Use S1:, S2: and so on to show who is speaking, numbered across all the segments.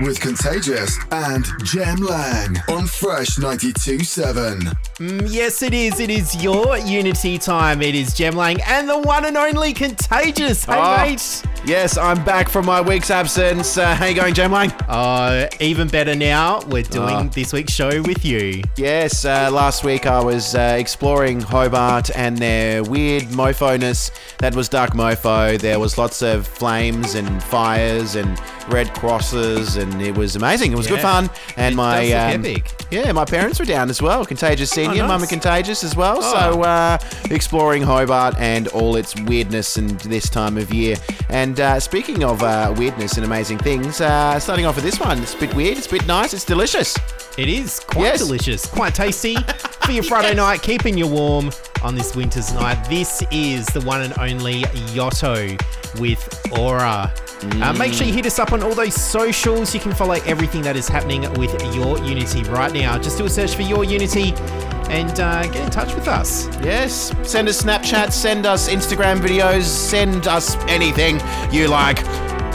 S1: mix with Contagious and Jem Lang on Fresh 92.7.
S2: Mm, yes, it is. It is your Unity time. It is Jem Lang and the one and only Contagious. Hey,
S3: Oh.
S2: mate.
S3: Yes, I'm back from my week's absence. Uh, how you going, Jem Lang?
S2: Uh, even better now, we're doing
S3: Ah.
S2: this week's show with you.
S3: Yes, uh, last week I was uh, exploring Hobart and their weird mofo-ness. That was Dark Mofo. There was lots of flames and fires and red crosses, and it was amazing. It was good fun. And
S2: It
S3: my um, yeah, my parents were down as well. Contagious Senior,
S2: nice.
S3: Mama Contagious as well.
S2: Oh.
S3: So uh, exploring Hobart and all its weirdness and this time of year. And uh, speaking of uh, weirdness and amazing things, uh, starting off with this one. It's a bit weird. It's a bit nice. It's delicious.
S2: It is quite
S3: Yes.
S2: delicious, quite tasty for your Friday night, keeping you warm on this winter's night. This is the one and only Yotto with Aura. Uh, make sure you hit us up on all those socials. You can follow everything that is happening with Your Unity right now. Just do a search for Your Unity and uh, get in touch with us.
S3: Yes, send us Snapchat, send us Instagram videos, send us anything you like.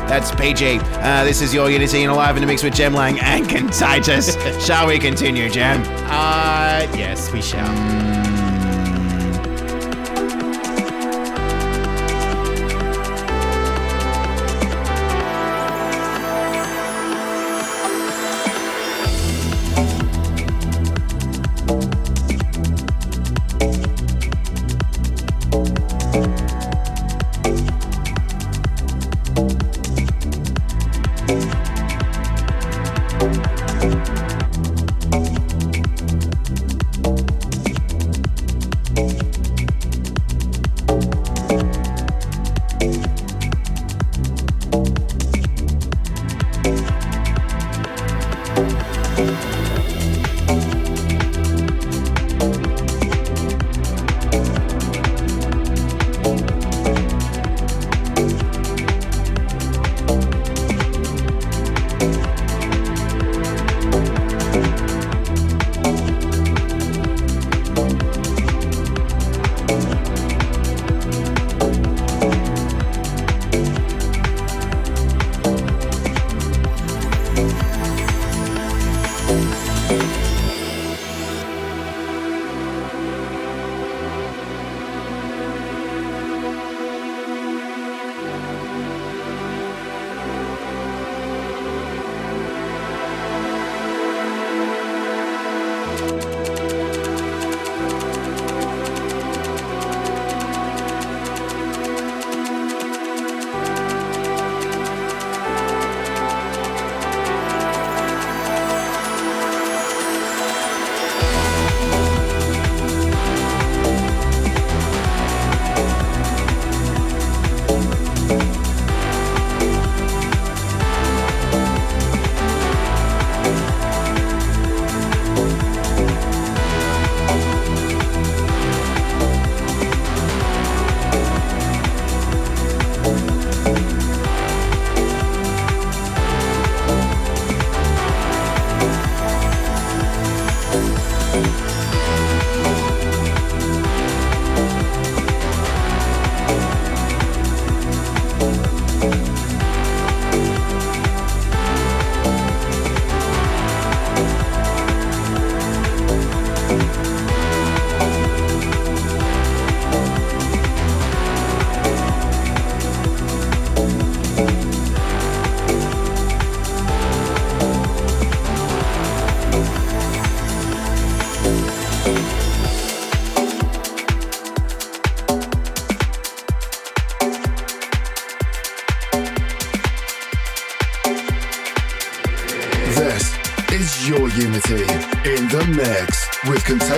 S3: That's PG. Uh, this is your Unity and alive in the mix with Jem Lang and Contagious. Shall we continue, Gem?
S2: Uh, yes, we shall.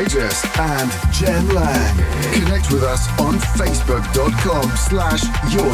S1: Contagious and Jem Lang. Connect with us on facebook.com slash your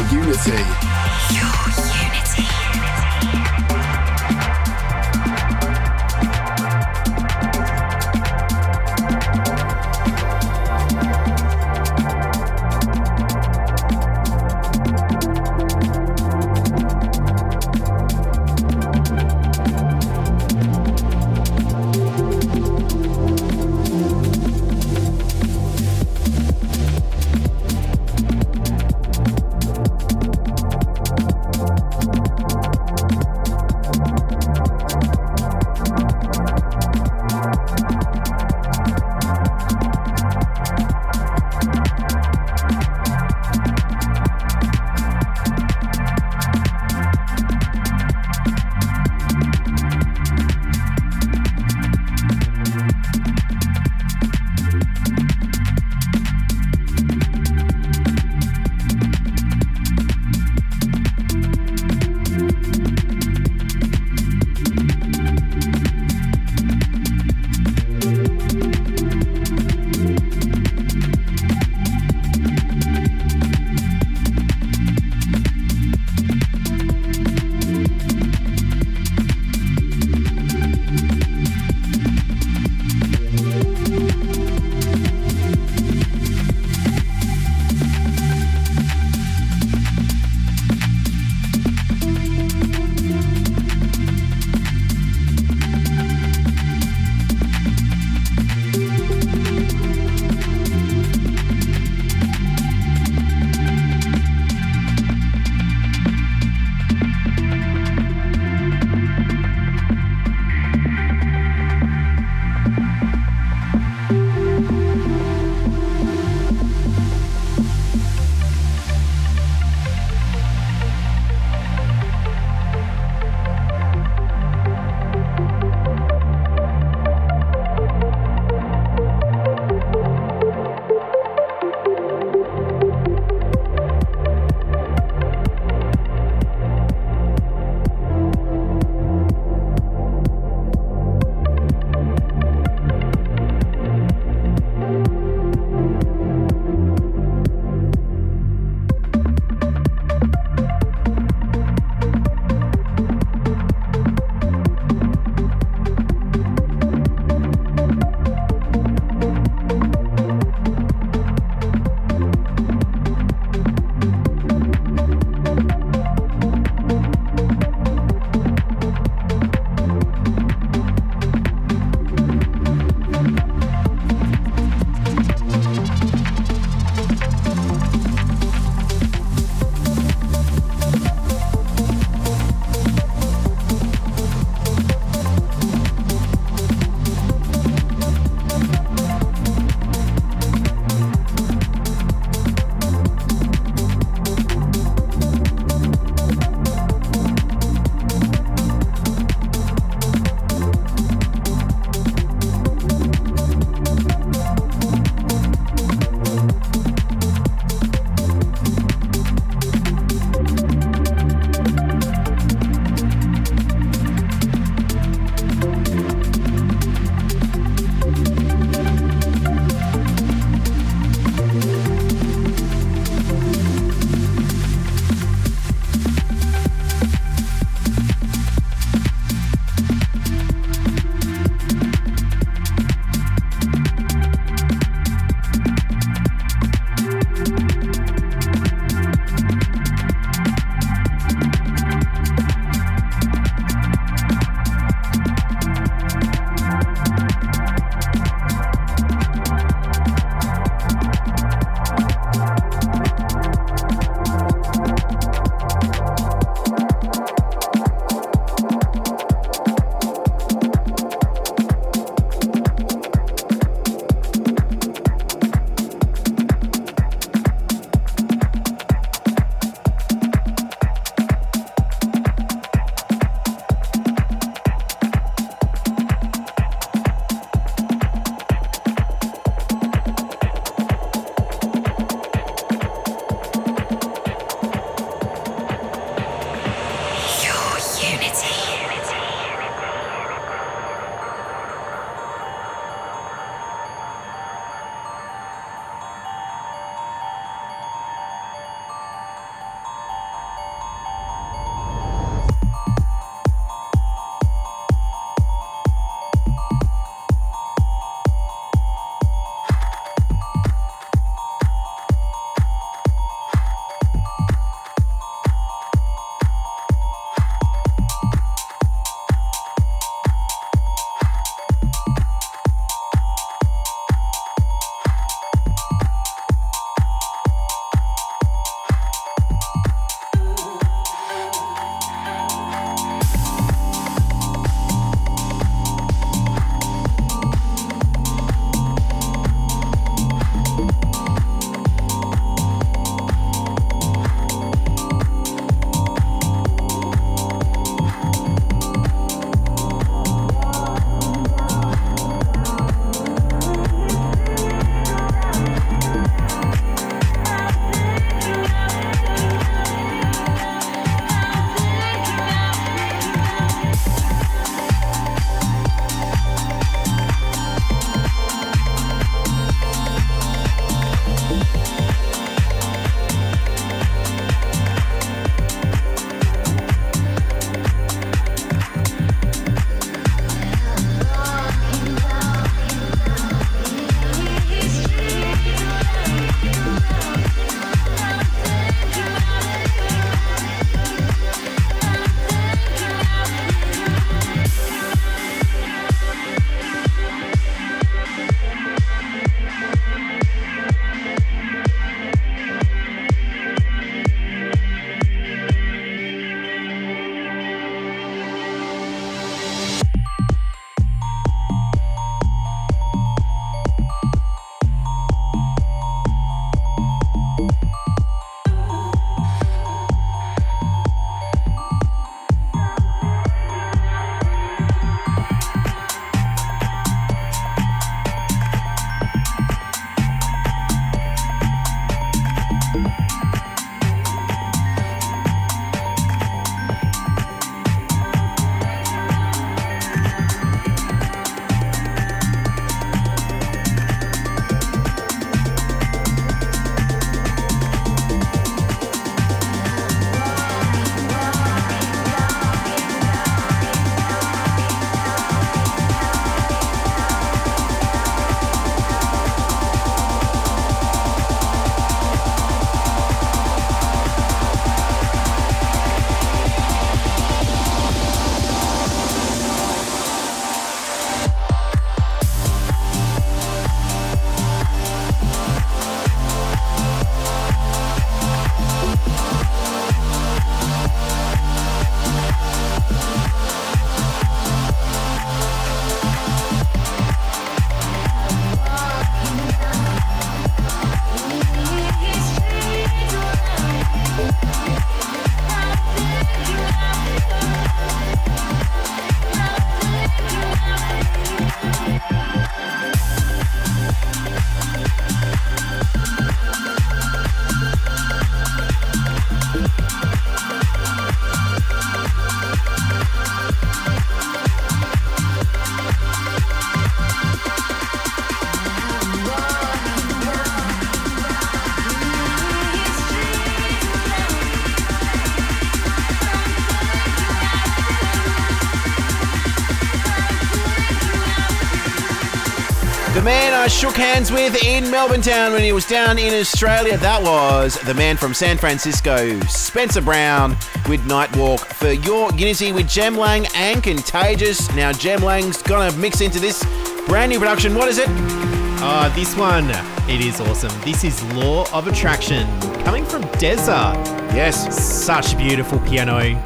S3: I shook hands with in Melbourne Town when he was down in Australia, that was the man from San Francisco, Spencer Brown, with Nightwalk for your Unity with Jem Lang and Contagious. Now, Jem Lang's gonna mix into this brand new production. What is it?
S2: Uh, this one, it is awesome. This is Law of Attraction, coming from Dezza.
S3: Yes.
S2: Such beautiful piano.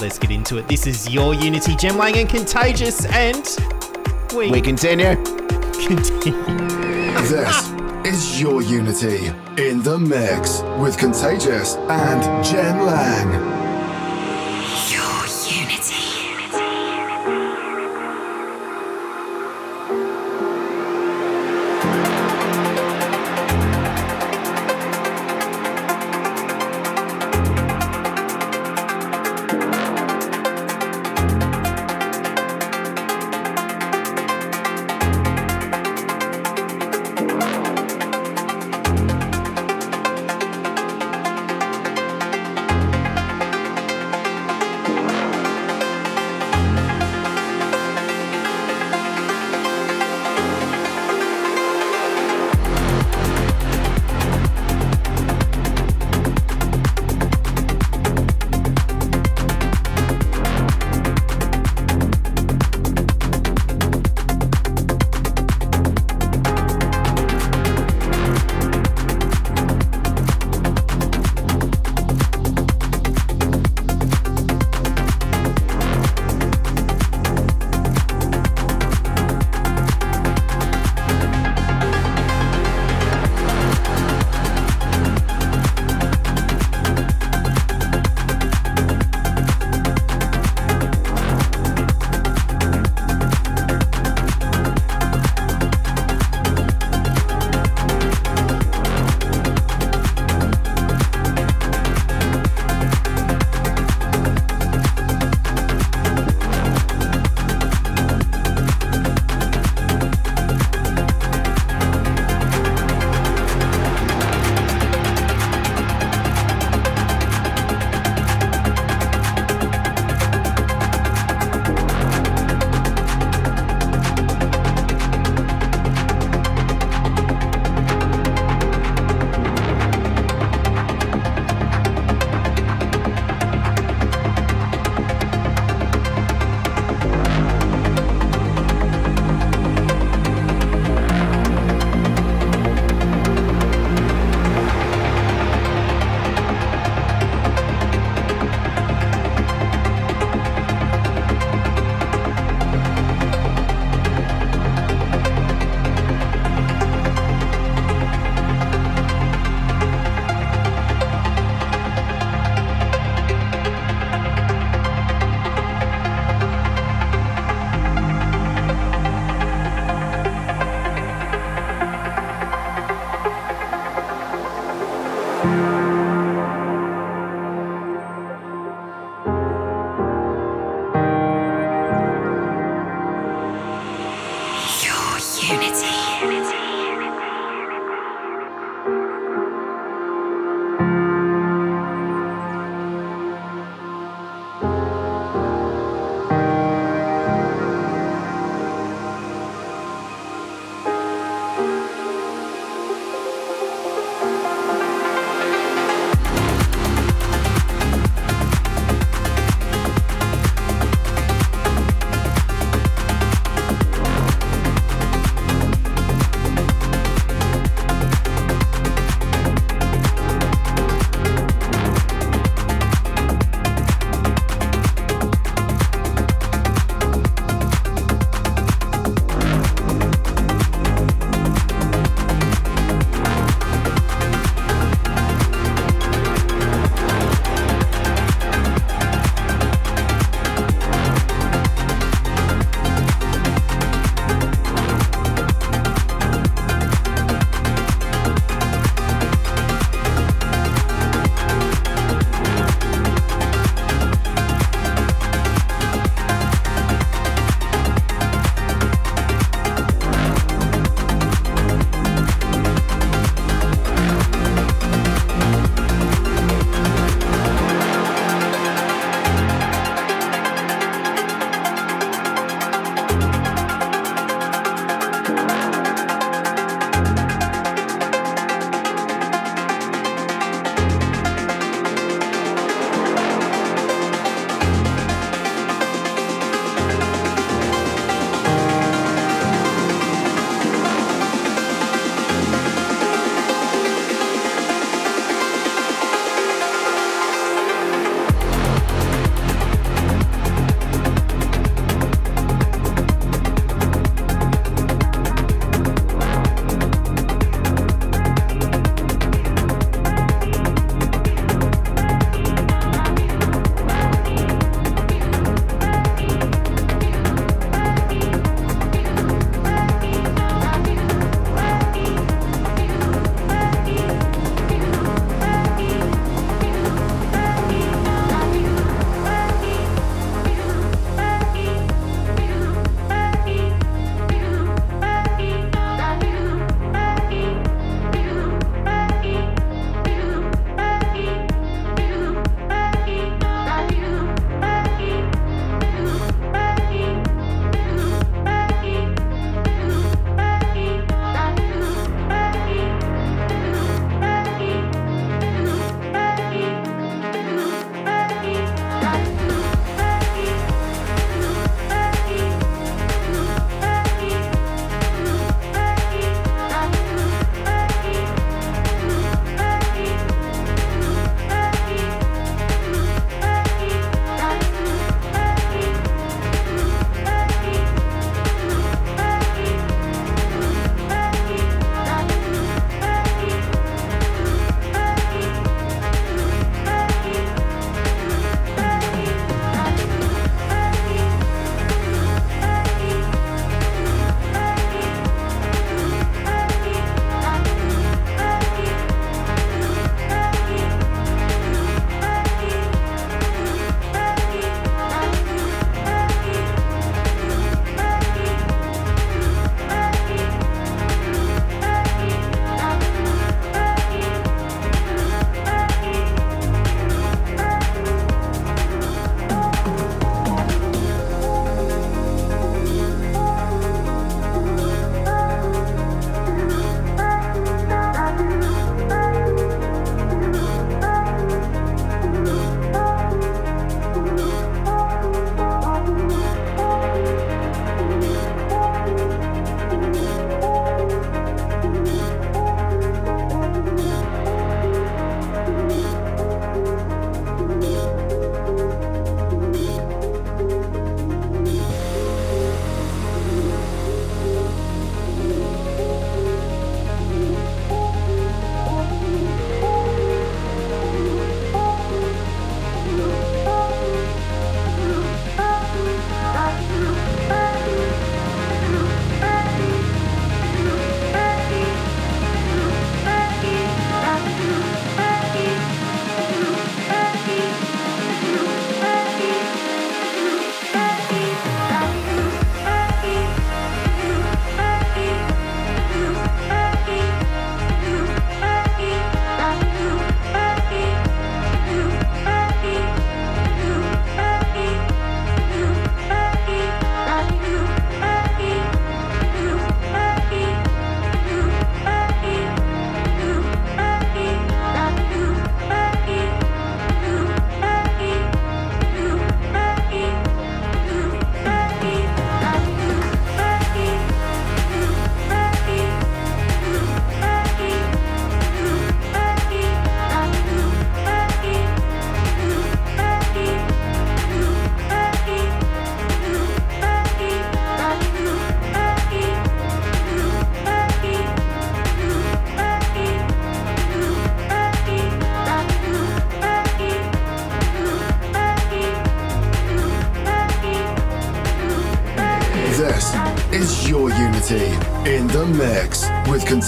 S2: Let's get into it. This is your Unity, Jem Lang and Contagious, and we,
S3: We continue.
S2: Continue.
S4: This is your Unity in the mix with Contagious and Jem Lang.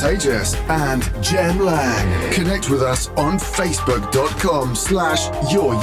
S4: Contagious and Jem Lang. Connect with us on facebook.com slash your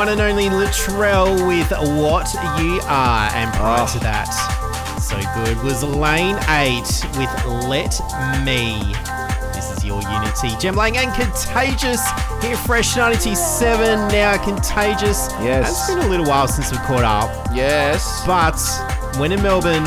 S2: one and only Luttrell with What You Are. And prior
S3: Oh.
S2: to ah. that, so good, was Lane 8 with Let Me. This is your Unity. Jem Lang and Contagious here, Fresh 97. Now Contagious.
S3: Yes.
S2: It's been a little while since we caught up,
S3: Yes.
S2: but when in Melbourne,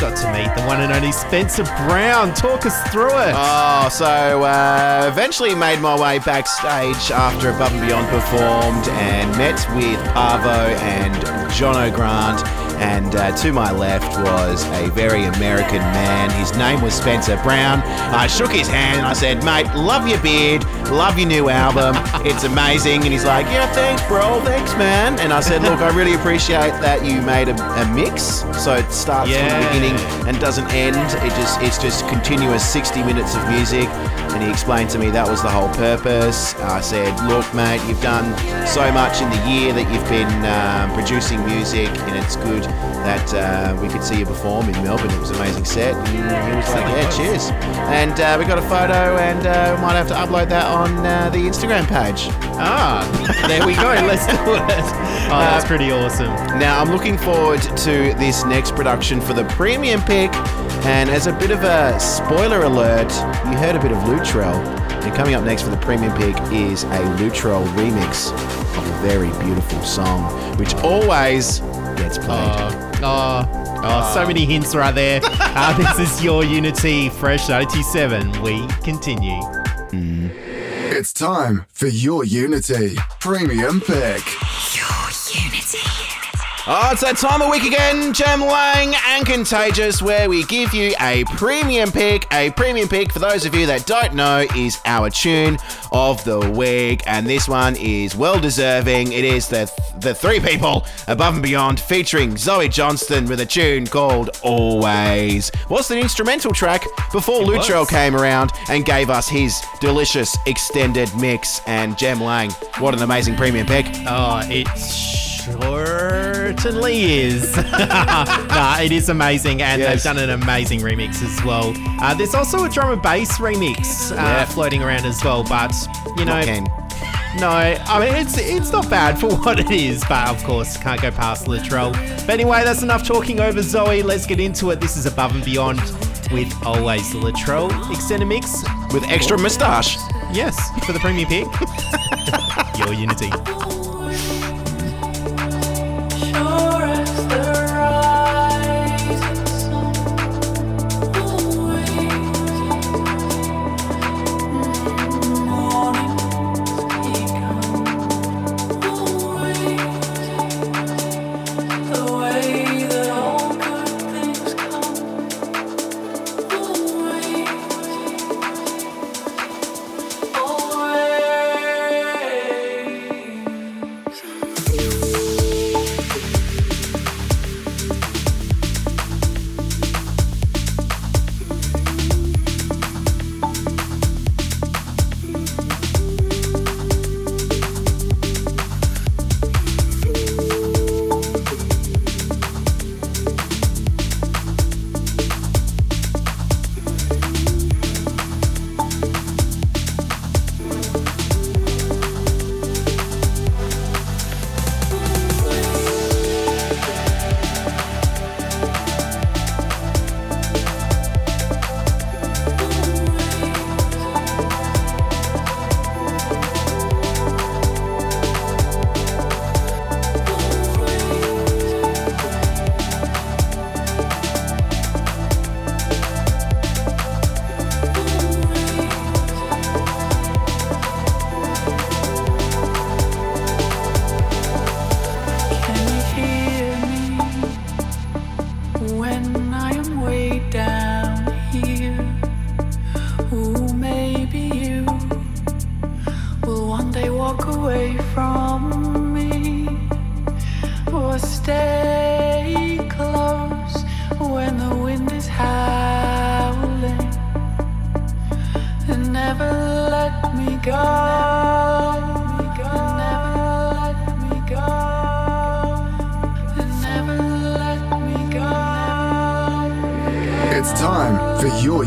S2: got to meet the one and only Spencer Brown. Talk us through it.
S3: Oh, so uh, eventually made my way backstage after Above and Beyond performed and met with Paavo and Jono Grant And uh, to my left was a very American man. His name was Spencer Brown. I shook his hand and I said, Mate, love your beard, love your new album. It's amazing. And he's like, Yeah, thanks, bro. Thanks, man. And I said, Look, I really appreciate that you made a, a mix. So it starts from the beginning and doesn't end. It just it's just continuous 60 minutes of music. And he explained to me that was the whole purpose. I said, look, mate, you've done so much in the year that you've been um, producing music, and it's good that uh, we could see you perform in Melbourne. It was an amazing set. And he was like, yeah, cheers. And uh, we got a photo, and uh, we might have to upload that on uh, the Instagram page.
S2: Ah, there we go. Let's do it. Oh, that's
S3: Uh,
S2: pretty awesome.
S3: Now, I'm looking forward to this next production for the premium pick. And as a bit of a spoiler alert, you heard a bit of Luttrell. And coming up next for the premium pick is a Luttrell remix of a very beautiful song, which always gets played.
S2: Oh, oh, oh, so many hints right there. Uh, this is your Unity Fresh 97. We continue.
S1: It's time for your Unity Premium Pick.
S3: Oh, it's that time of week again, Jem Lang and Contagious, where we give you a premium pick. A premium pick, for those of you that don't know, is our tune of the week, and this one is well deserving. It is the the three people above and beyond, featuring Zoe Johnston with a tune called Always. Was the instrumental track before Luttrell
S2: was.
S3: came around and gave us his delicious extended mix. And Jem Lang, what an amazing premium pick!
S2: Oh, it certainly is. nah, it is amazing, and
S3: Yes.
S2: they've done an amazing remix as well. Uh, there's also a drum and bass remix uh,
S3: Yeah.
S2: floating around as well, but you know, no, I mean it's it's not bad for what it is, but of course can't go past Luttrell. But anyway, that's enough talking over Zoe. Let's get into it. This is above and beyond with always Luttrell extended mix.
S3: with extra moustache.
S2: Yes, for the premium pick. Your Unity.
S5: Sure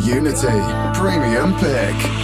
S1: Unity Premium Pick.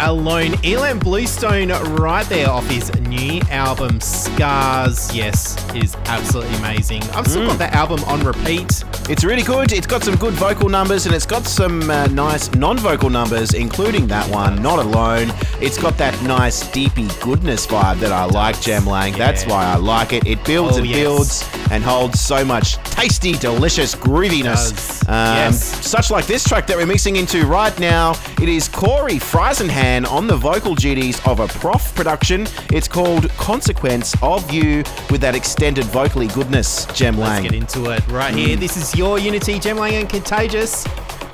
S2: Alone. ilan Bluestone right there off his new album Scars. Yes, is absolutely amazing. I've still got that album on repeat.
S3: It's really good. It's got some good vocal numbers and it's got some uh, nice non-vocal numbers, including that one, Not Alone. It's got that nice deepy goodness vibe that I like, Jem Lang. That's why I like it. It builds
S2: Oh,
S3: and
S2: yes.
S3: builds and holds so much tasty, delicious grooviness. Um,
S2: Yes.
S3: Such like this track that we're mixing into right now. It is Cory Friesenhan on the vocal duties of a PROFF production. It's called Consequence of You with that extended vocally goodness,
S2: Jem
S3: Lang.
S2: Let's get into it right here. This is your Unity, Jem Lang and Contagious.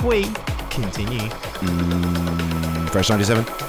S2: We continue.
S3: Fresh 97.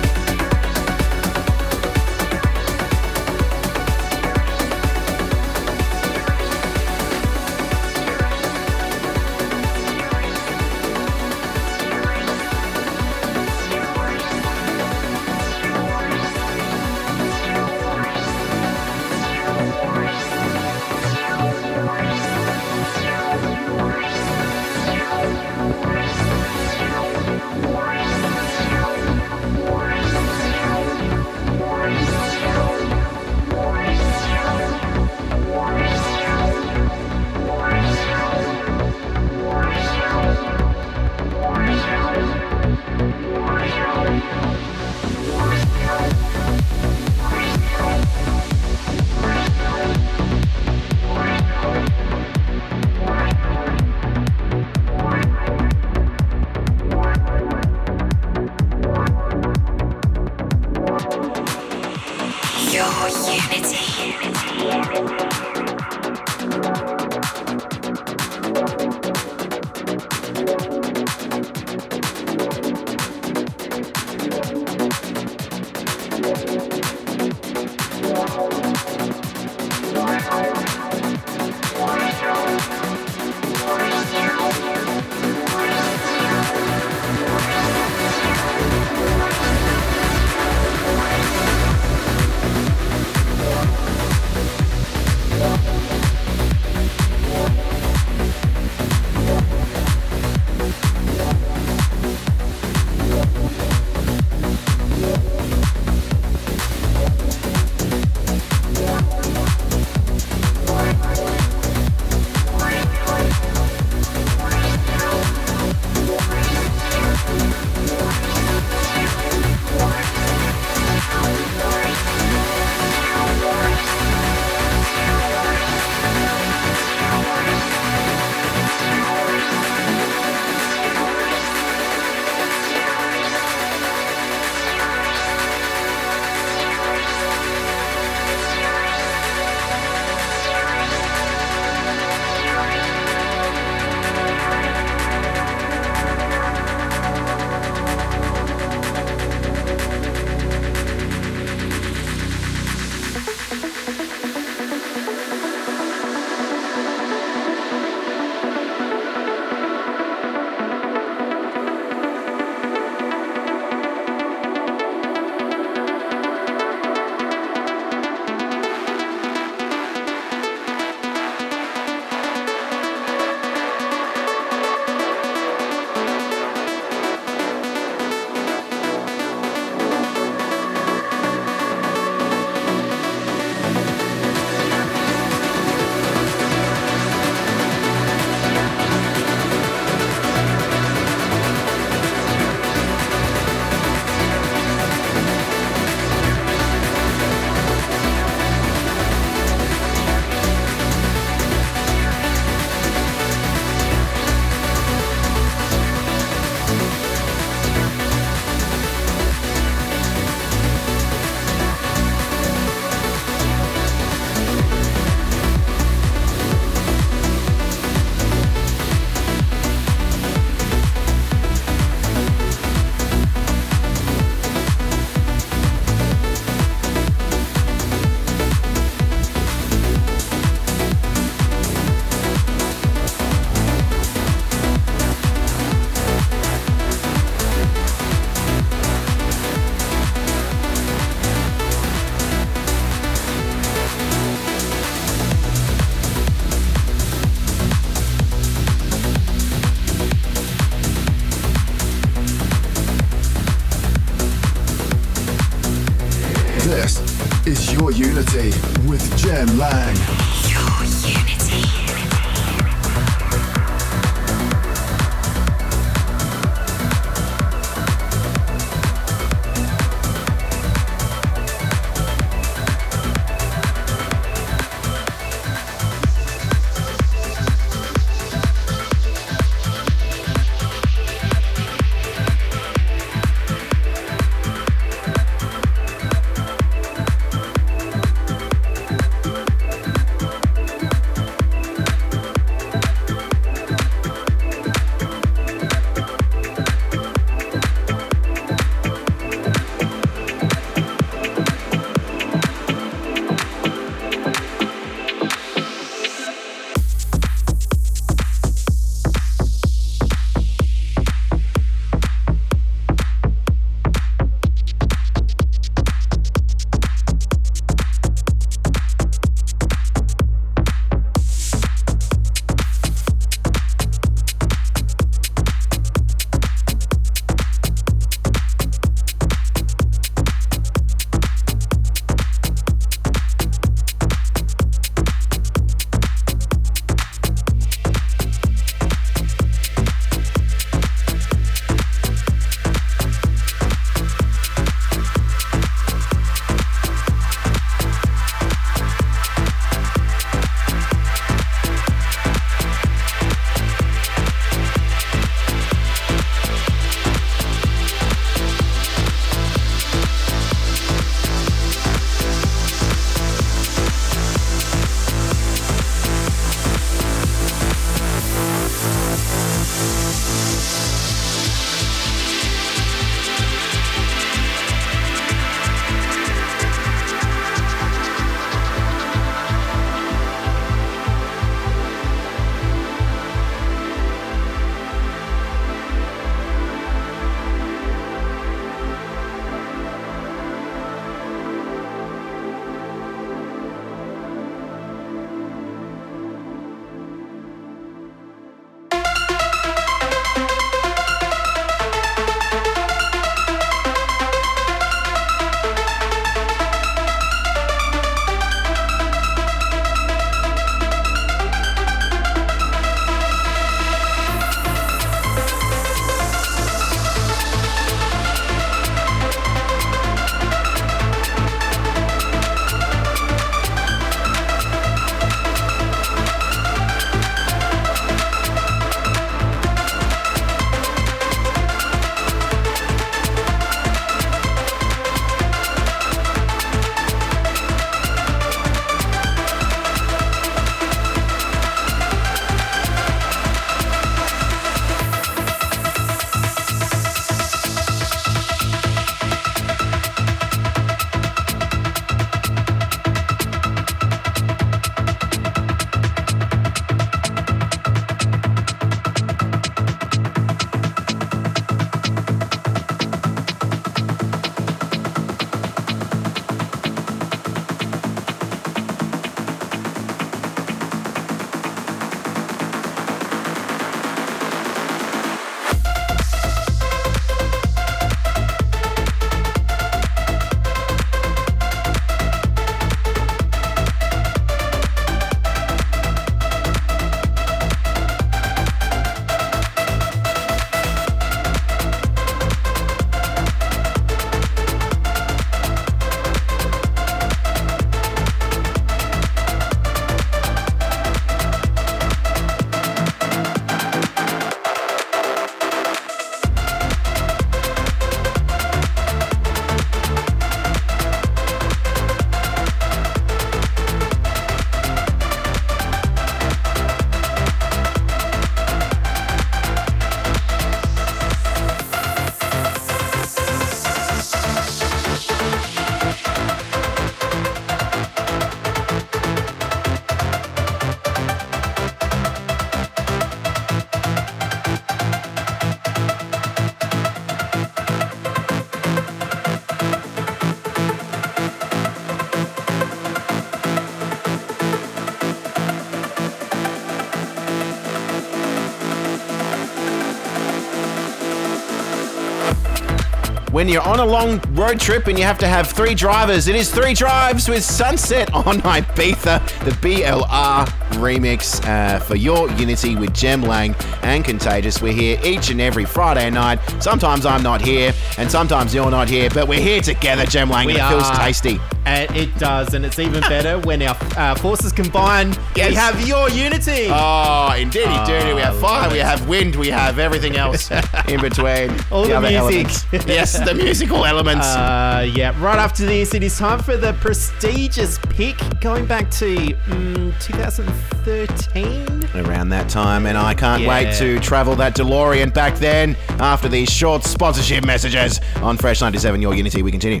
S3: When you're on a long road trip and you have to have three drivers. It is Three Drives with Sunset on Ibiza, the BLR remix uh, for your Unity with Jem Lang and Contagious. We're here each and every Friday night. Sometimes I'm not here and sometimes you're not here, but we're here together, Jem Lang.
S2: We
S3: and it feels tasty.
S2: And it does, and it's even better when our uh, forces combine.
S3: Yes.
S2: We have your unity.
S3: Oh, indeedy doody. We have fire, we have wind, we have everything else in between.
S2: All the
S3: other
S2: music.
S3: yes, the musical elements.
S2: Uh, yeah, right after this, it is time for the prestigious pick going back to mm, 2013.
S3: around that time, and I can't
S2: Yeah.
S3: wait to travel that DeLorean back then after these short sponsorship messages on Fresh 97 Your Unity. We continue.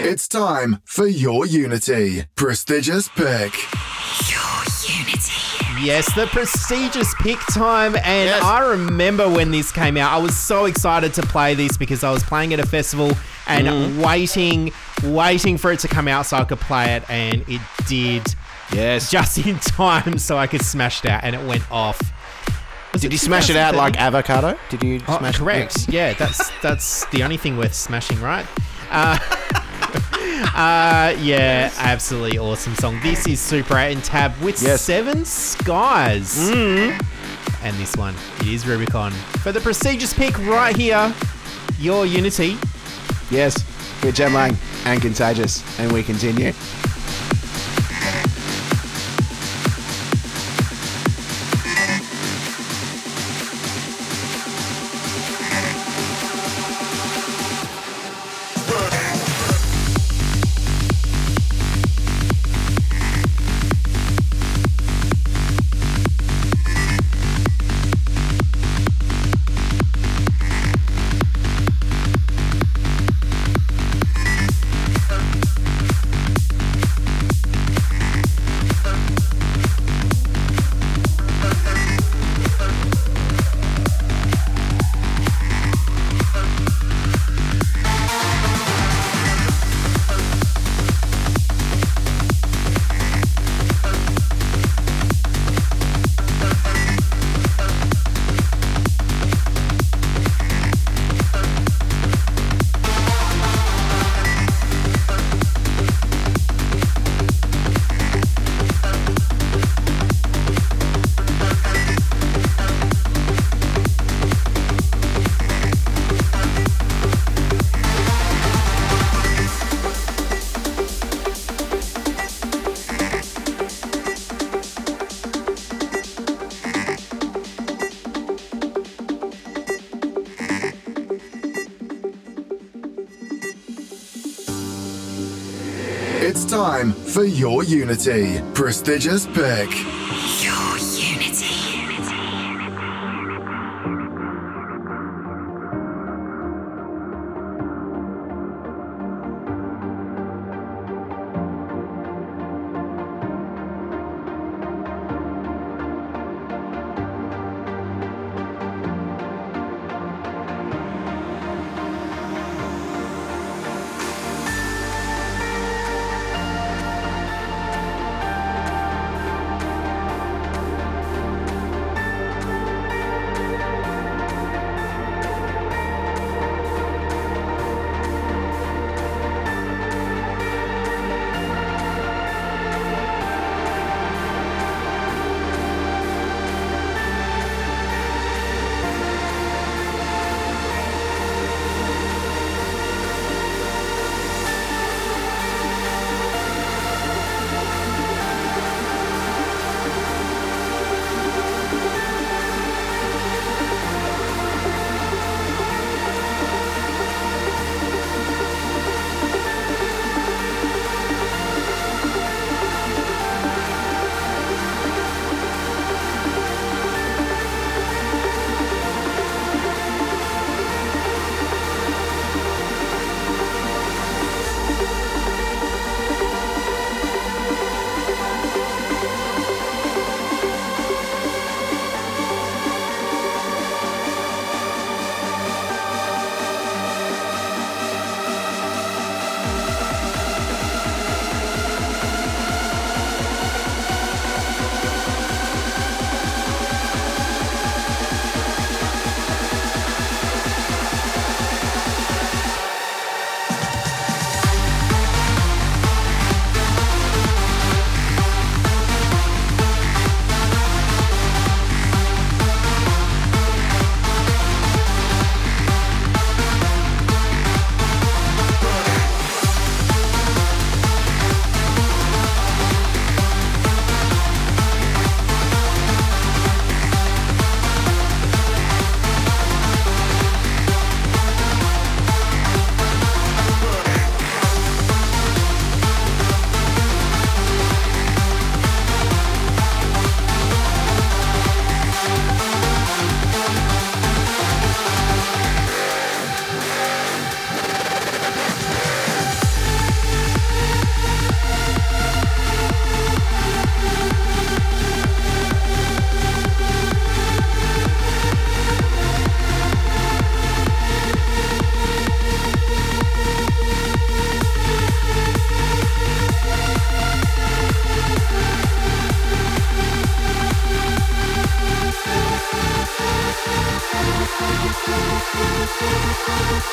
S1: It's time for your Unity. Prestigious pick.
S2: Yes, the prestigious pick time. And
S3: Yes.
S2: I remember when this came out, I was so excited to play this because I was playing at a festival and
S3: Mm-hmm.
S2: waiting, waiting for it to come out so I could play it. And it did
S3: Yes.
S2: just in time so I could smash it out and it went off. Was
S3: Did you smash it out like avocado? Did you
S2: Oh,
S3: smash
S2: correct. Yeah, that's that's the only thing worth smashing, right? Uh, uh, yeah, absolutely awesome song. This is Super 8 and Tab with
S3: Yes.
S2: Seven Skies. And this one it is Rubicon. For the prestigious pick right here, your Unity.
S3: Yes. We're Jem and Contagious, and we continue.
S1: For your Unity. Prestigious pick.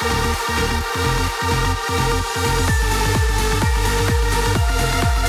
S6: Thank you.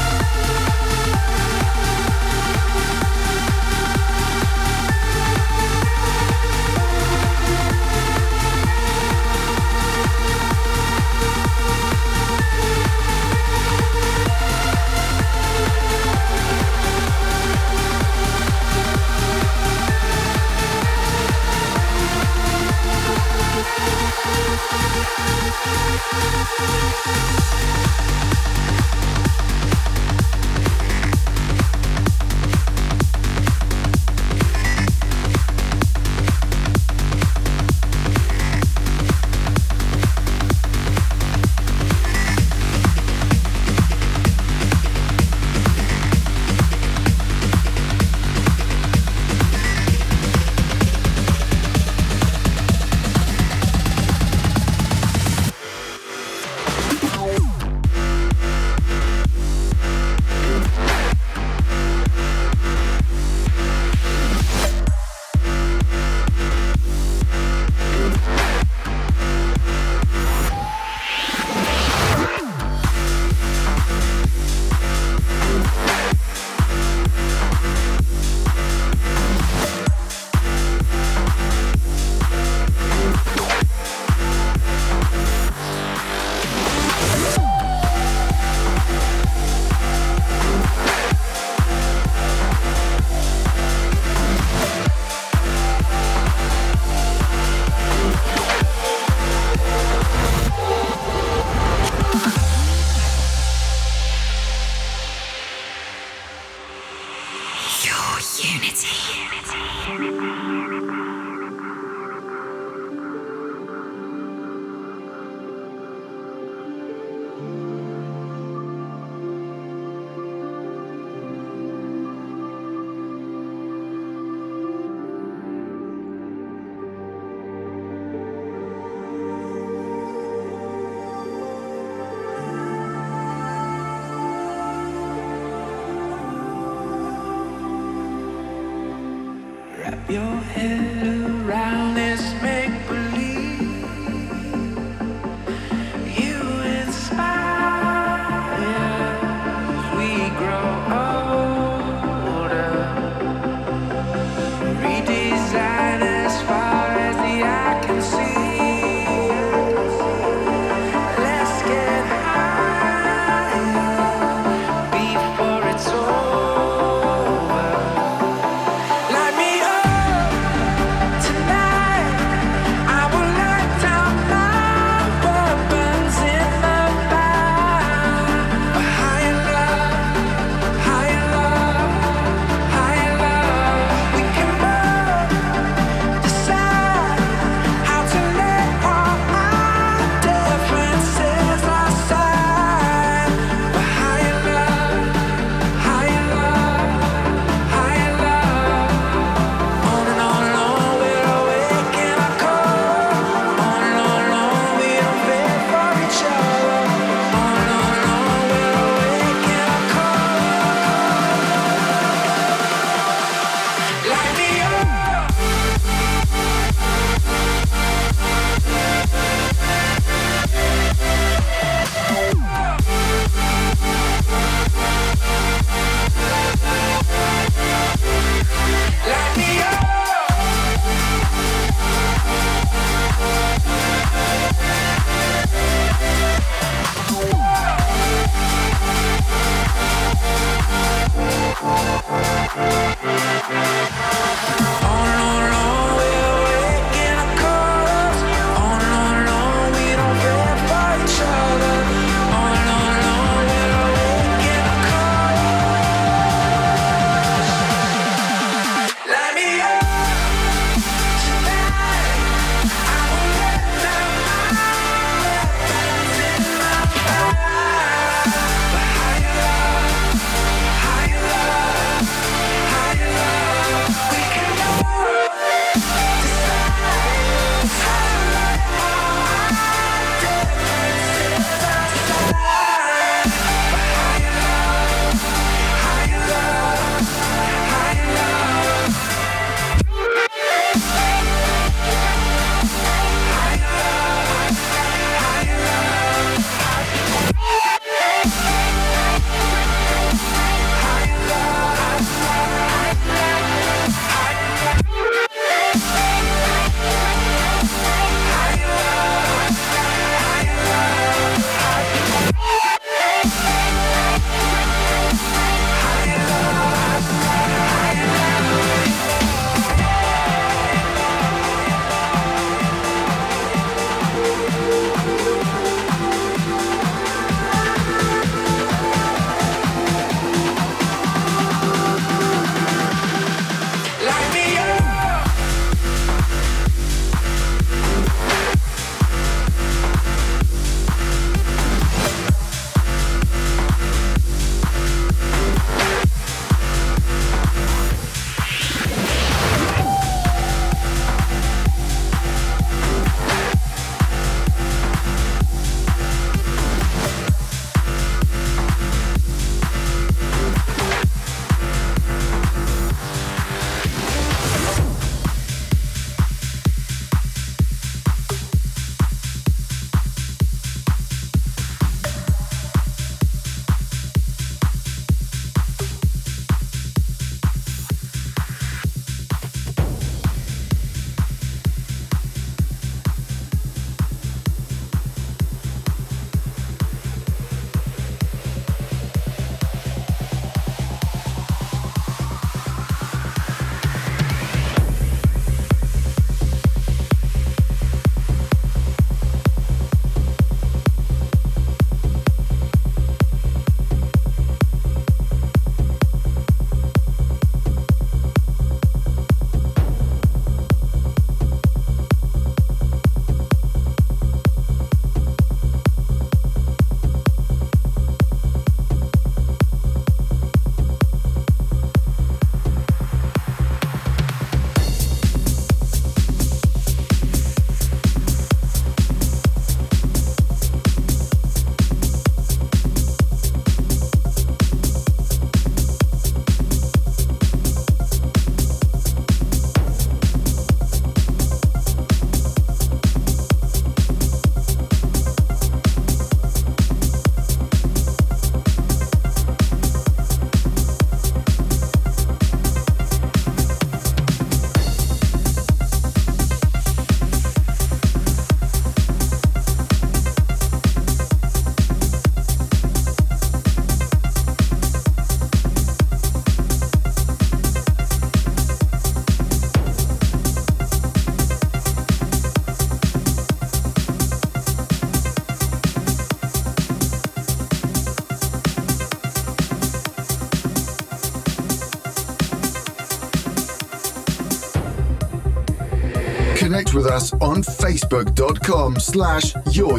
S1: On facebook.com slash your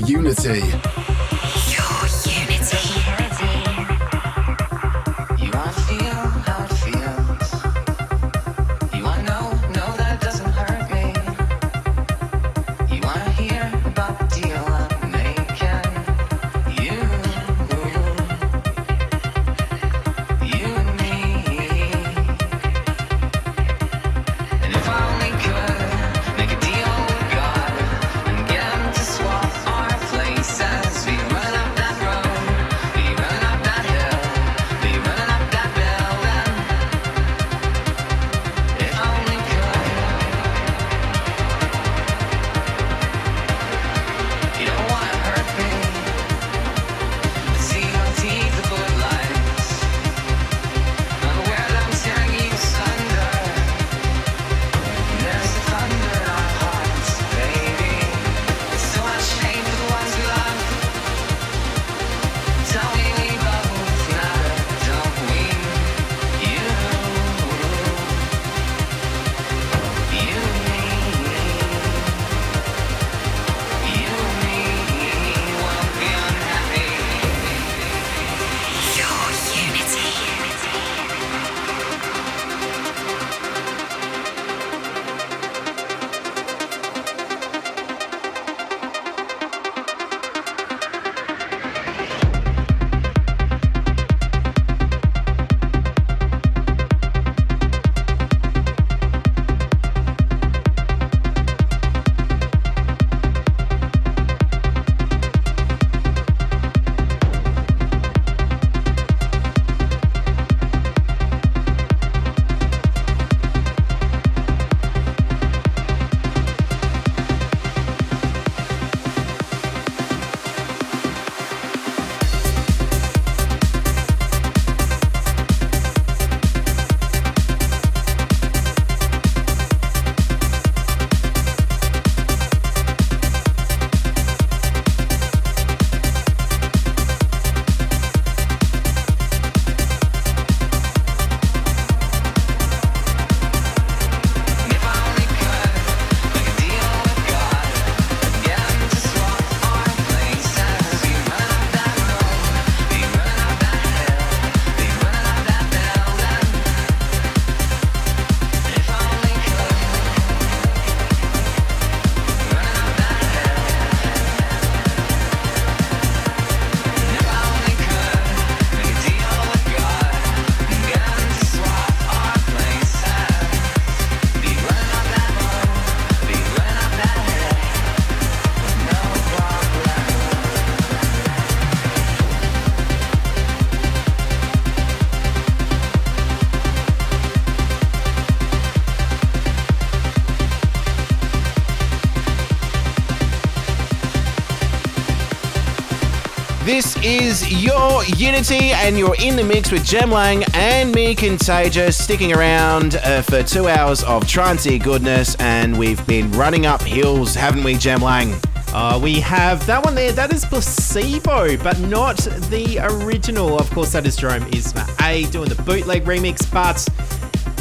S3: is your Unity, and you're in the mix with Jem Lang and me, Contagious, sticking around uh, for two hours of trancey goodness. And we've been running up hills, haven't we, Jem Lang?
S2: Uh, we have that one there. That is Placebo, but not the original. Of course, that is Jerome Isma A doing the bootleg remix, but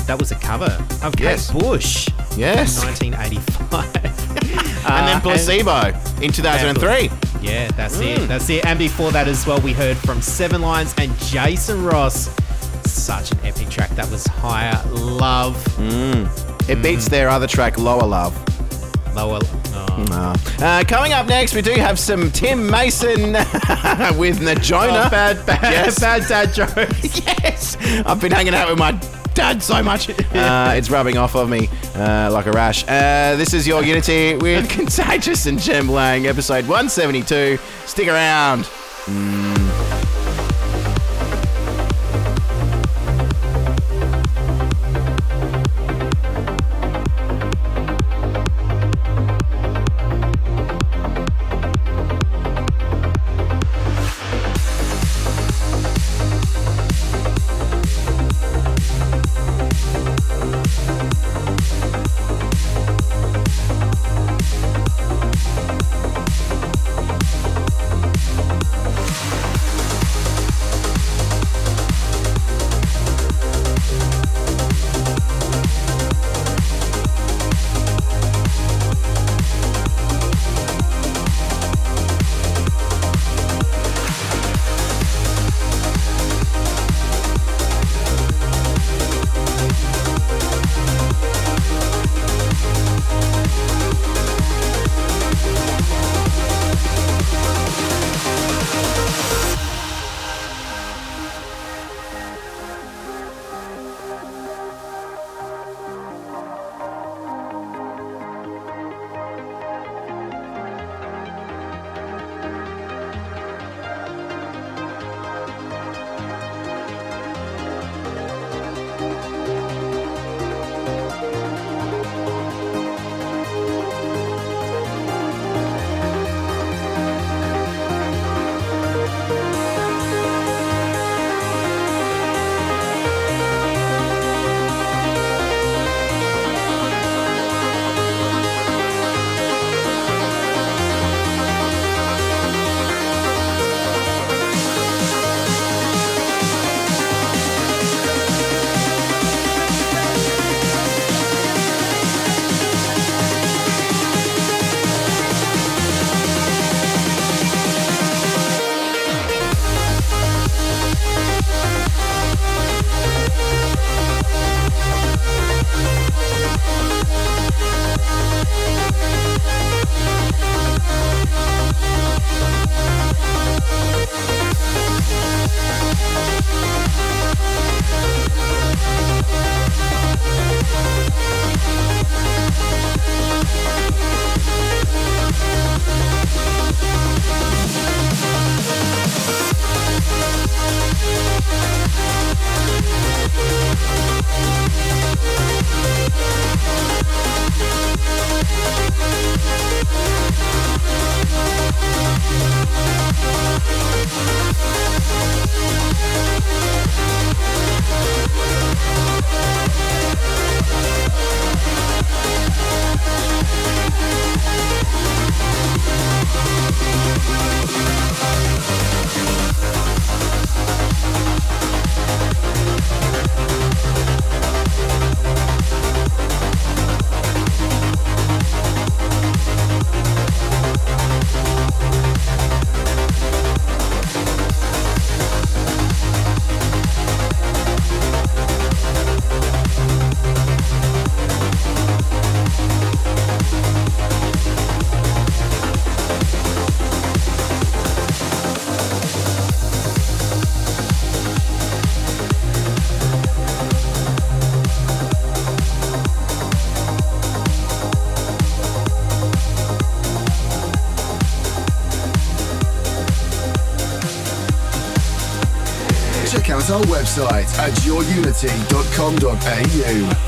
S2: that was a cover of Kate
S3: Yes.
S2: Bush
S3: Yes.
S2: in 1985.
S3: and then Placebo in 2003.
S2: Yeah, that's it. That's it. And before that as well, we heard from Seven Lions and Jason Ross. Such an epic track. That was Higher Love.
S3: It beats their other track, Lower Love.
S2: Lower. Oh.
S3: Uh, coming up next, we do have some Tim Mason with Najona.
S2: Oh, bad, bad,
S3: Yes.
S2: bad dad joke.
S3: yes, I've been hanging out with my dad so much. Uh, it's rubbing off of me uh, like a rash. Uh, this is your Unity with Contagious and Jem Lang, episode 172. Stick around.
S1: check our website at yourunity.com.au.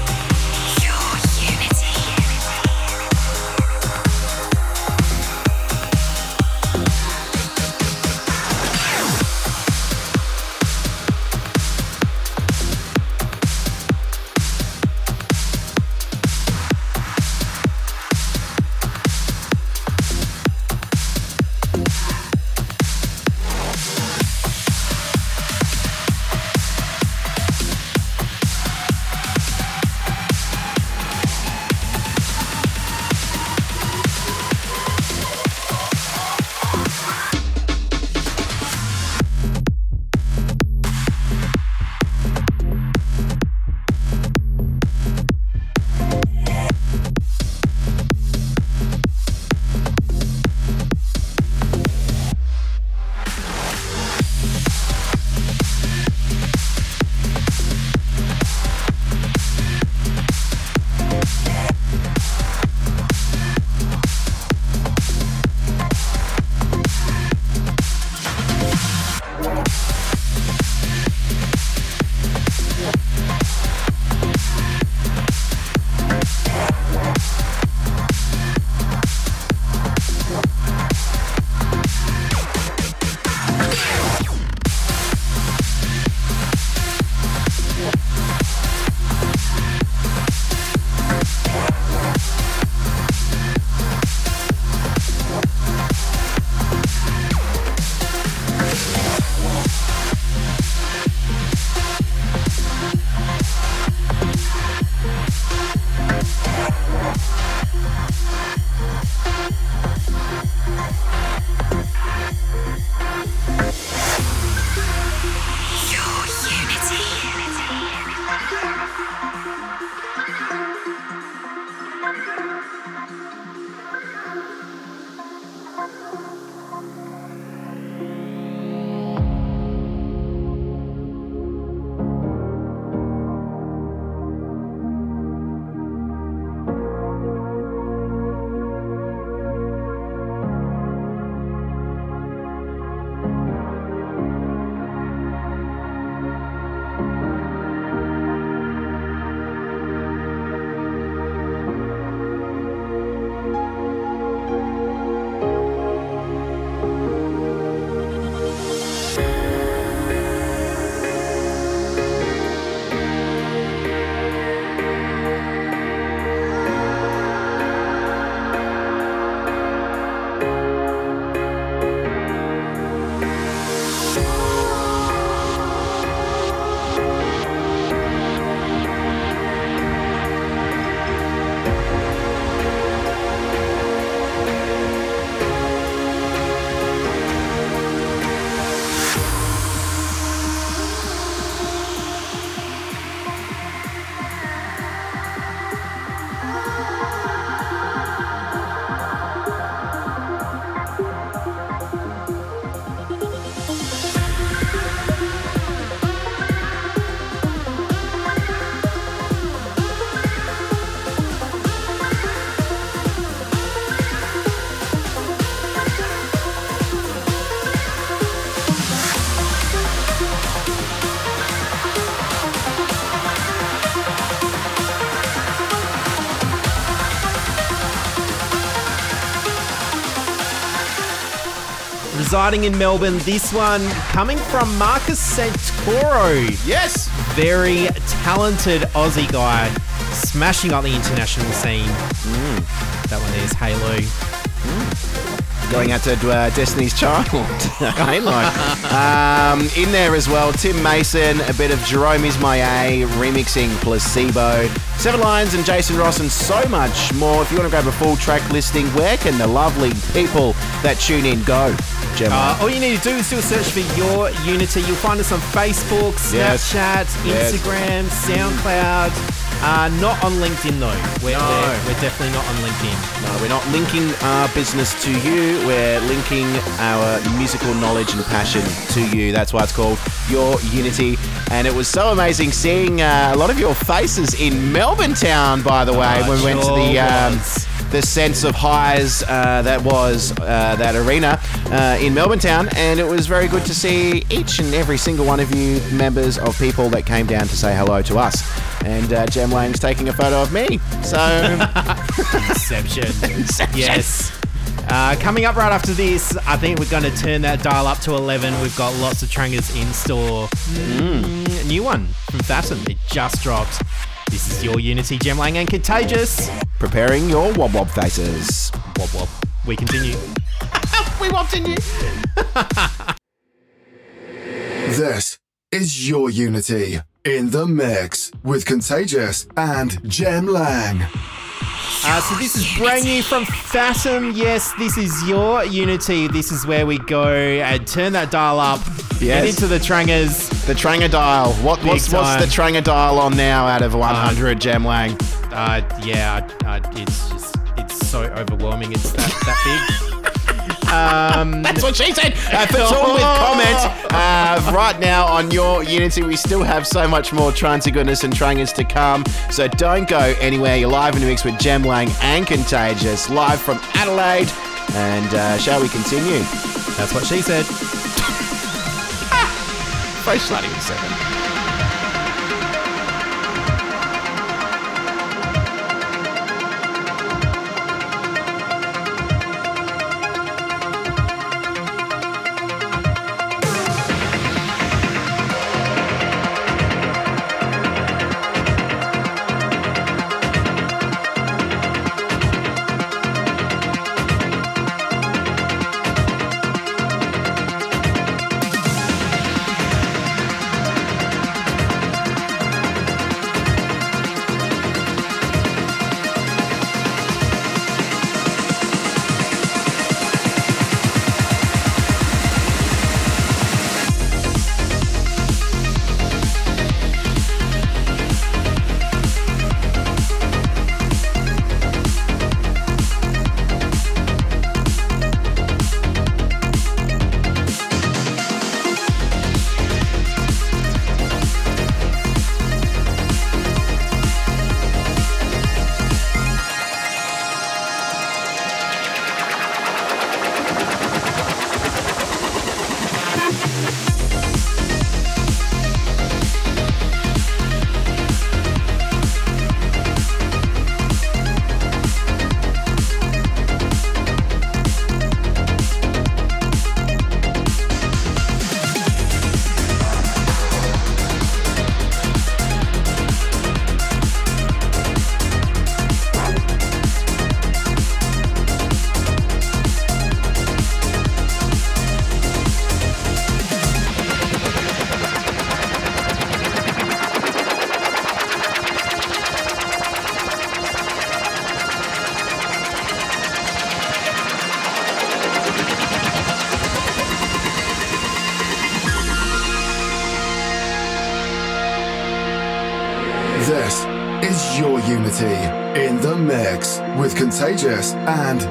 S2: residing in Melbourne. This one coming from Marcus Santoro.
S3: Yes.
S2: Very talented Aussie guy, smashing up the international scene. That one there's Halo.
S3: Going out to uh, Destiny's Child. Halo. um, in there as well, Tim Mason, a bit of Jerome Is My A, remixing Placebo. Seven Lions and Jason Ross, and so much more. If you want to grab a full track listing, where can the lovely people that tune in go? Gemma.
S2: Uh, all you need to do is do a search for Your Unity. You'll find us on Facebook, Snapchat,
S3: Yes.
S2: Instagram, SoundCloud. Uh, not on LinkedIn though. We're,
S3: No.
S2: we're, we're definitely not on LinkedIn.
S3: No, we're not linking our business to you. We're linking our musical knowledge and passion to you. That's why it's called Your Unity. And it was so amazing seeing uh, a lot of your faces in Melbourne town, by the way,
S2: Oh,
S3: when we went to the um, the sense of highs uh, that was uh, that arena uh, in Melbourne Town, and it was very good to see each and every single one of you members of people that came down to say hello to us. And uh, Jem Lang's taking a photo of me, so
S2: Inception. Yes. Uh, coming up right after this, I think we're going to turn that dial up to 11. We've got lots of Trangers in store. Mm, new one from Fatum. It just dropped. This is your Unity, Jem Lang, and Contagious.
S3: preparing your wob wob faces.
S2: Wob wob. We continue.
S3: We wobbed in you.
S1: This is your Unity in the mix with Contagious and Jem Lang.
S2: Uh, so this is brand new from Fatum. Yes, this is your Unity. This is where we go and turn that dial up. Get into the Trangers.
S3: The Tranger dial. What, what's, what's the Tranger dial on now out of 100, Jem Lang?
S2: Uh, yeah, uh, it's just it's so overwhelming. It's that that big. Um,
S3: That's what she said. Uh, for all with comment, uh, right now on your Unity, we still have so much more Trancy goodness and Trangers to come. So don't go anywhere. You're live in the mix with Jem Lang and Contagious, live from Adelaide. And uh, shall we continue?
S2: that's what she said.
S3: Very slutty with seven.
S1: Contagious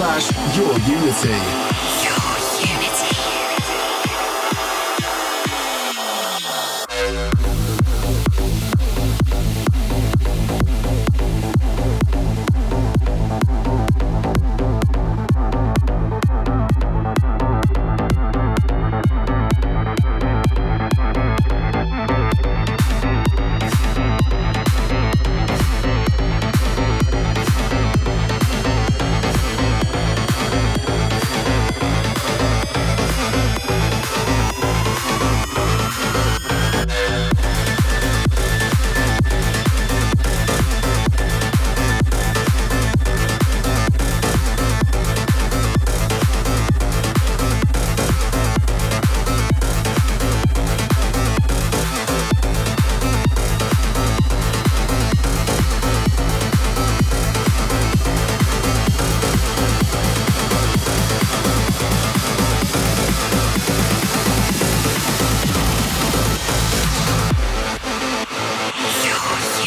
S1: slash your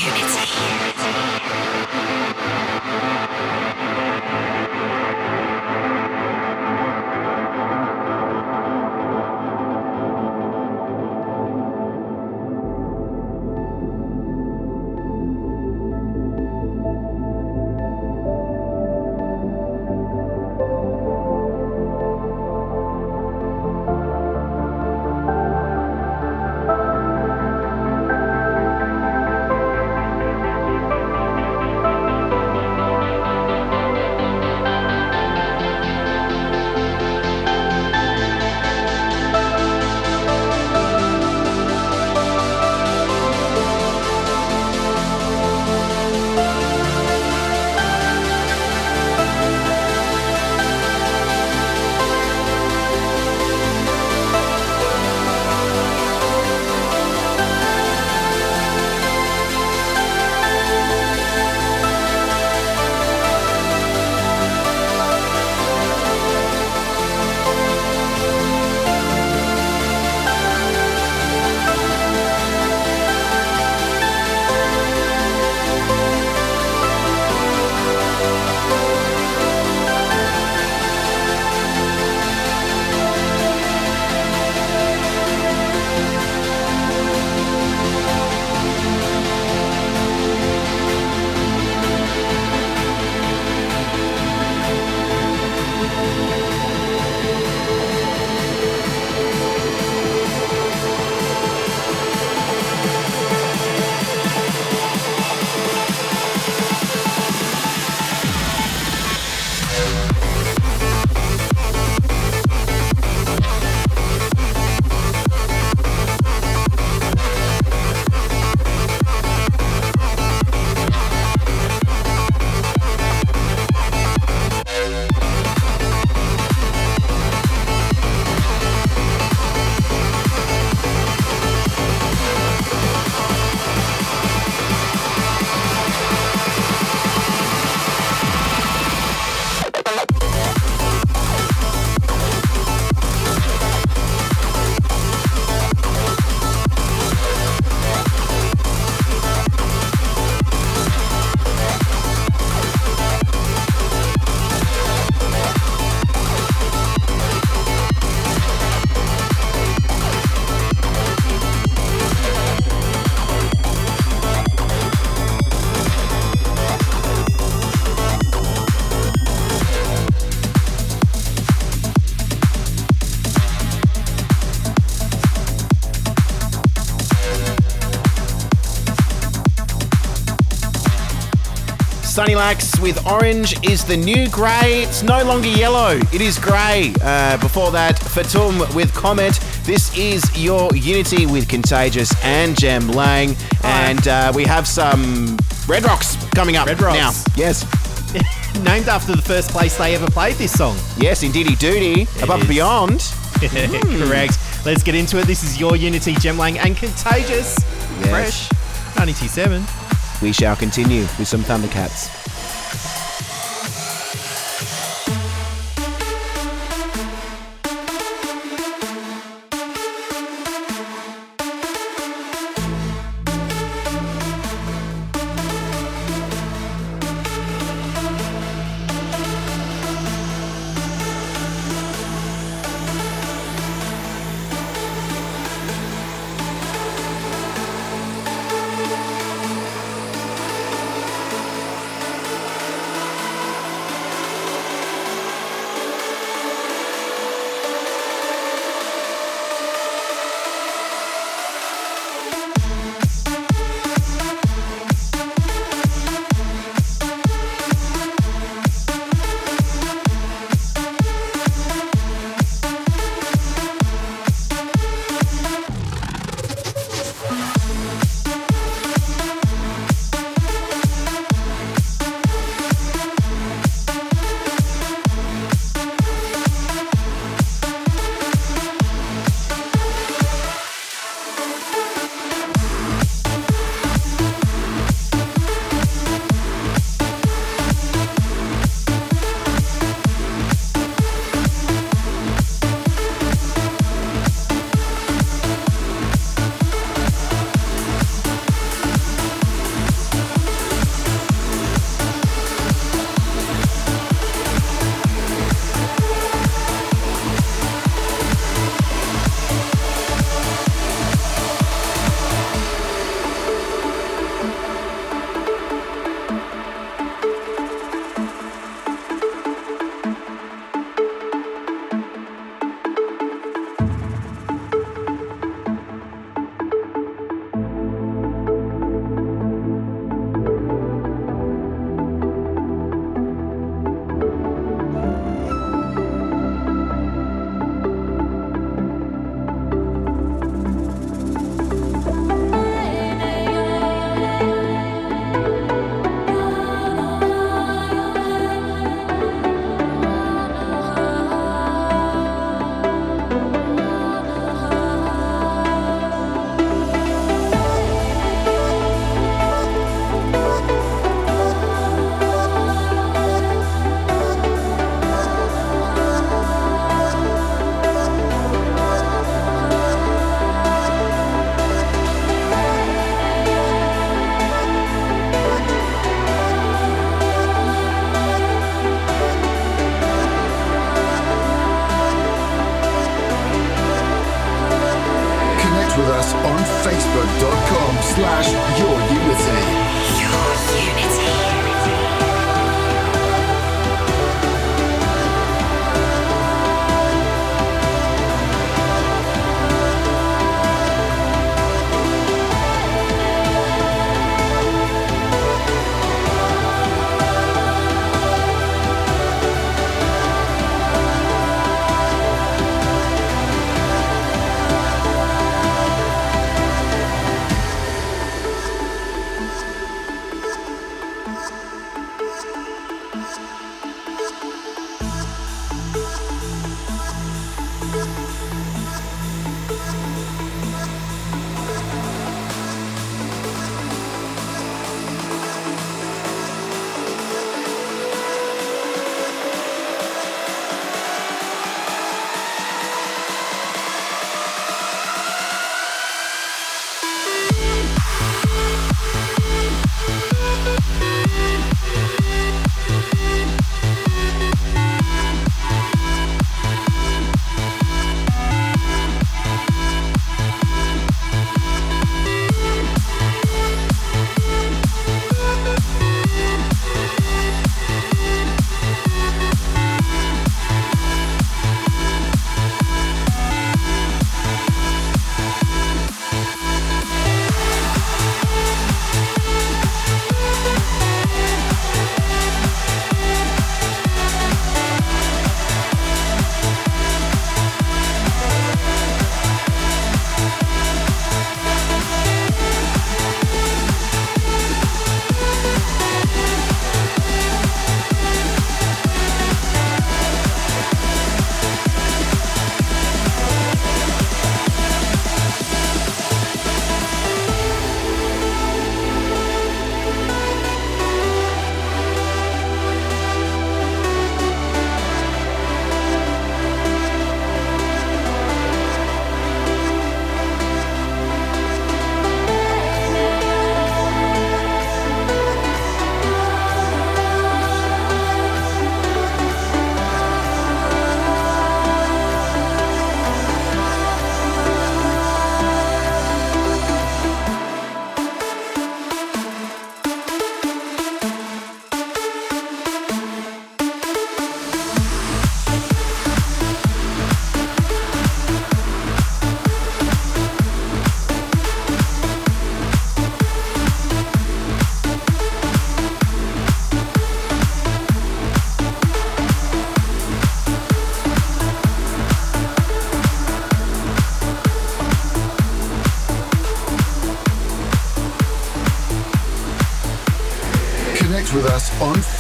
S1: unity.
S3: Sunny Lax with Orange is the new grey. It's no longer yellow, it is grey. Uh, before that, Fatum with Comet. This is your Unity with Contagious and Jem Lang. And uh, we have some Red Rocks coming up
S2: Red Rocks.
S3: now. Yes.
S2: Named after the first place they ever played this song.
S3: Yes, indeedy duty. Above and
S2: is.
S3: beyond.
S2: Correct. Let's get into it. This is your Unity, Jem Lang, and Contagious.
S3: Yes.
S2: Fresh. 927.
S3: We shall continue with some Thundercats.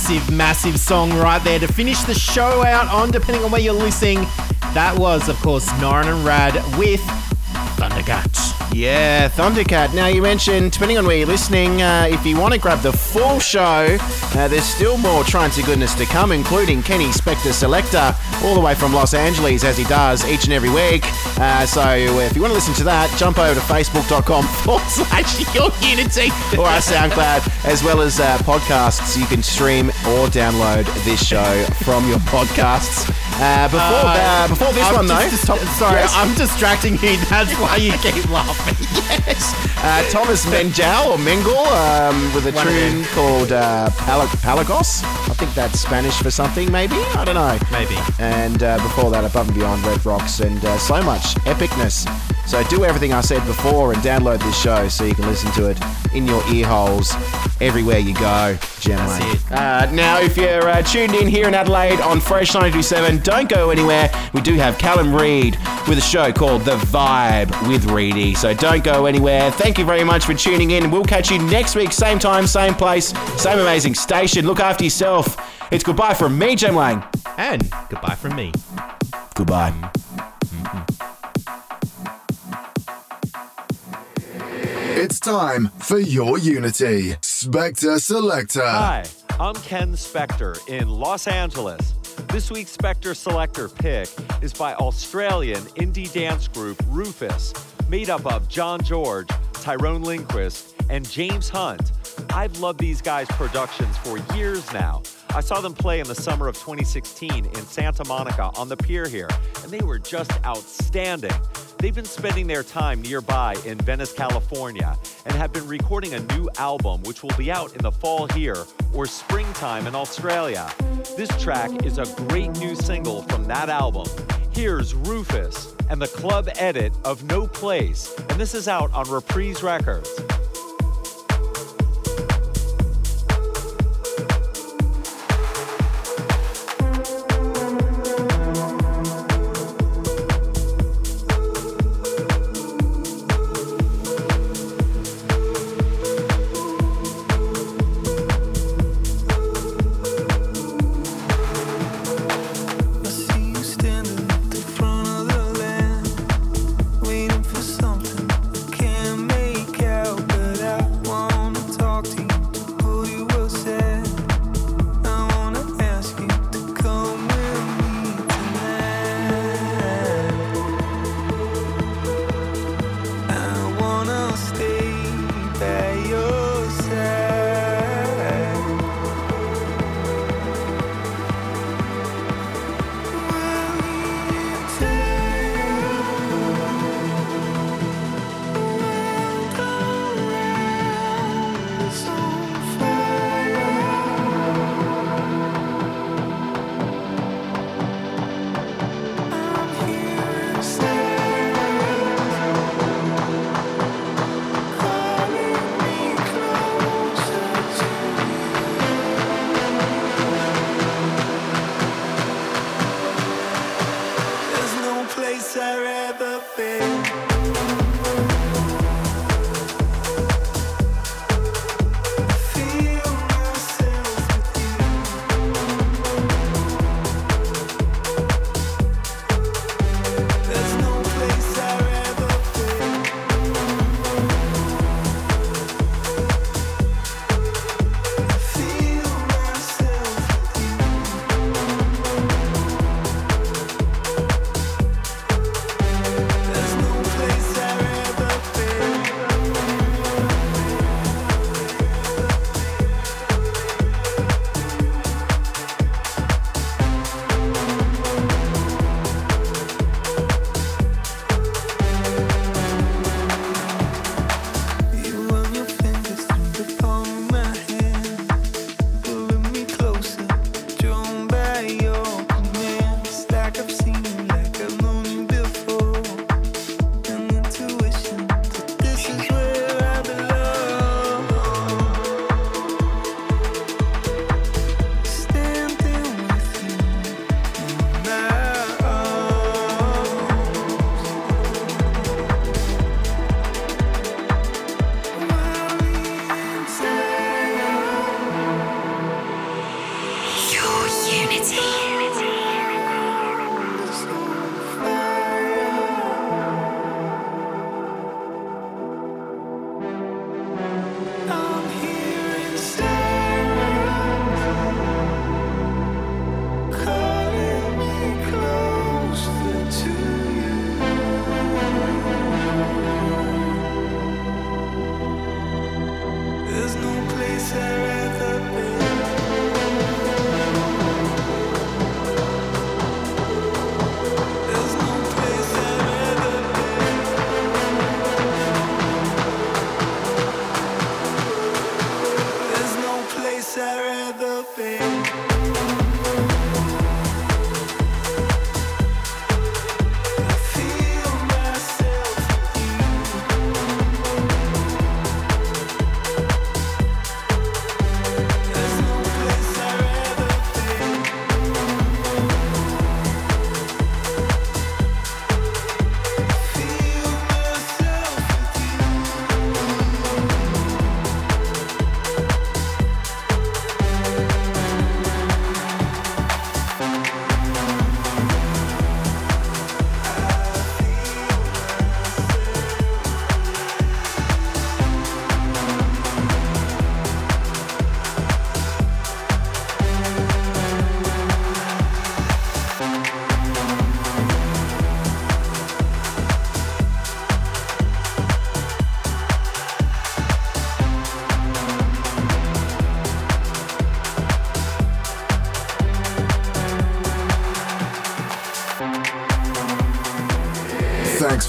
S2: massive, massive song right there to finish the show out on, depending on where you're listening. That was, of course, Norin and Rad with.
S3: Yeah, Thundercat. Now, you mentioned, depending on where you're listening, uh, if you want to grab the full show, uh, there's still more Trancy goodness to come, including Kenny Spector Selector, all the way from Los Angeles, as he does each and every week. Uh, so, if you want to listen to that, jump over to facebook.com forward slash your unity or our SoundCloud, as well as uh, podcasts. You can stream or download this show from your podcasts. Uh, before, uh, before this
S2: I'm
S3: one, though,
S2: just- sorry,
S3: yes.
S2: I'm distracting you. That's why you keep laughing.
S3: Yes. Uh, Thomas Menjal or Mengel um, with a
S2: One
S3: tune called uh, Pal- Palagos. I think that's Spanish for something, maybe. I don't know.
S2: Maybe.
S3: And uh, before that, Above and Beyond Red Rocks, and uh, so much epicness. So do everything I said before and download this show so you can listen to it in your ear holes everywhere you go. Jem
S2: That's it.
S3: Uh, now, if you're uh, tuned in here in Adelaide on Fresh 927, don't go anywhere. We do have Callum Reed with a show called The Vibe with Reedy. So don't go anywhere. Thank you very much for tuning in. We'll catch you next week, same time, same place, same amazing station. Look after yourself. It's goodbye from me, Jem Lang.
S2: And goodbye from me.
S3: Goodbye.
S1: It's time for your Unity. Spector Selector.
S6: Hi, I'm Ken Spector in Los Angeles. This week's Spector Selector pick is by Australian indie dance group RÜFÜS, made up of Jon George, Tyrone Lindqvist, and James Hunt. I've loved these guys' productions for years now. I saw them play in the summer of 2016 in Santa Monica on the pier here, and they were just outstanding. They've been spending their time nearby in Venice, California, and have been recording a new album which will be out in the fall here or springtime in Australia. This track is a great new single from that album. Here's RÜFÜS and the club edit of No Place, and this is out on Reprise Records.